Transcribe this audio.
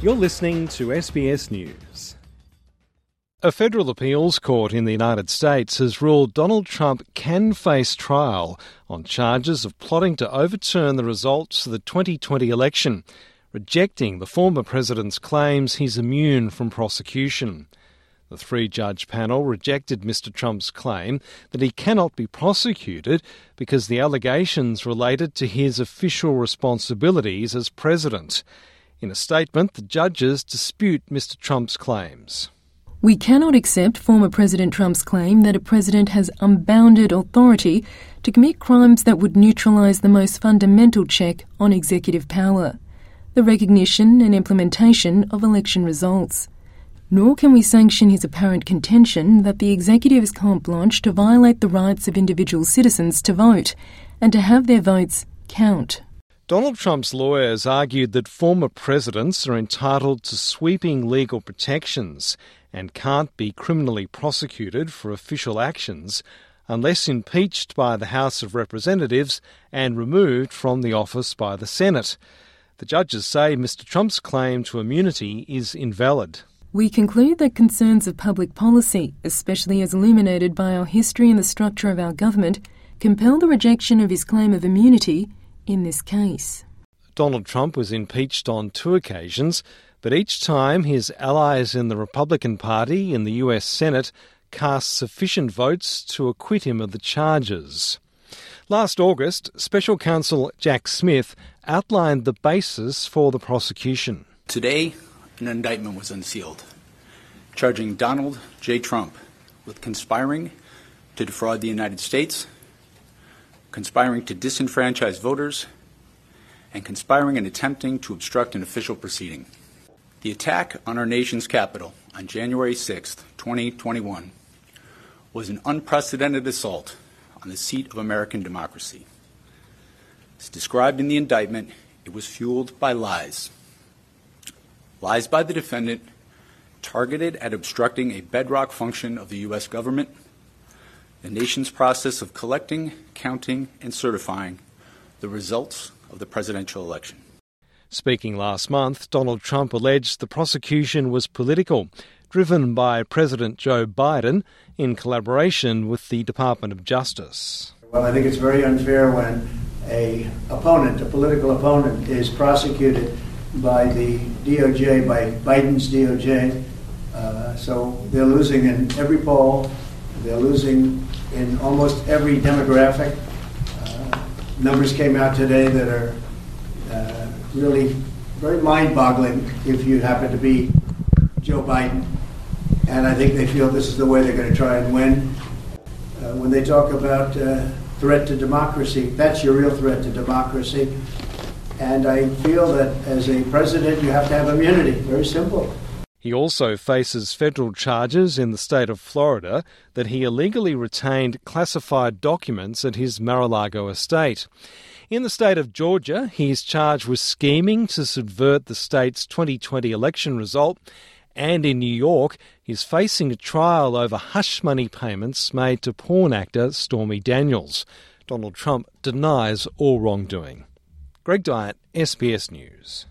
You're listening to SBS News. A federal appeals court in the United States has ruled Donald Trump can face trial on charges of plotting to overturn the results of the 2020 election, rejecting the former president's claims he's immune from prosecution. The three judge panel rejected Mr. Trump's claim that he cannot be prosecuted because the allegations related to his official responsibilities as president. In a statement, the judges dispute Mr. Trump's claims. We cannot accept former President Trump's claim that a president has unbounded authority to commit crimes that would neutralise the most fundamental check on executive power the recognition and implementation of election results. Nor can we sanction his apparent contention that the executive is carte blanche to violate the rights of individual citizens to vote and to have their votes count. Donald Trump's lawyers argued that former presidents are entitled to sweeping legal protections and can't be criminally prosecuted for official actions unless impeached by the House of Representatives and removed from the office by the Senate. The judges say Mr. Trump's claim to immunity is invalid. We conclude that concerns of public policy, especially as illuminated by our history and the structure of our government, compel the rejection of his claim of immunity in this case. Donald Trump was impeached on two occasions, but each time his allies in the Republican Party in the US Senate cast sufficient votes to acquit him of the charges. Last August, Special Counsel Jack Smith outlined the basis for the prosecution. Today, an indictment was unsealed, charging Donald J. Trump with conspiring to defraud the United States conspiring to disenfranchise voters, and conspiring and attempting to obstruct an official proceeding. The attack on our nation's Capitol on January 6, 2021, was an unprecedented assault on the seat of American democracy. As described in the indictment, it was fueled by lies. Lies by the defendant targeted at obstructing a bedrock function of the U.S. government the nation's process of collecting, counting, and certifying the results of the presidential election. Speaking last month, Donald Trump alleged the prosecution was political, driven by President Joe Biden in collaboration with the Department of Justice. Well, I think it's very unfair when a opponent, a political opponent, is prosecuted by the DOJ, by Biden's DOJ. Uh, so they're losing in every poll. They're losing in almost every demographic. Uh, numbers came out today that are uh, really very mind boggling if you happen to be Joe Biden. And I think they feel this is the way they're going to try and win. Uh, when they talk about uh, threat to democracy, that's your real threat to democracy. And I feel that as a president, you have to have immunity. Very simple. He also faces federal charges in the state of Florida that he illegally retained classified documents at his Mar a Lago estate. In the state of Georgia, he is charged with scheming to subvert the state's 2020 election result. And in New York, he's facing a trial over hush money payments made to porn actor Stormy Daniels. Donald Trump denies all wrongdoing. Greg Dyett, SBS News.